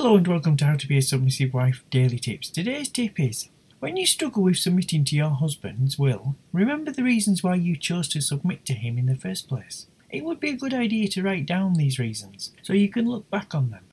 Hello and welcome to How to Be a Submissive Wife Daily Tips. Today's tip is when you struggle with submitting to your husband's will, remember the reasons why you chose to submit to him in the first place. It would be a good idea to write down these reasons so you can look back on them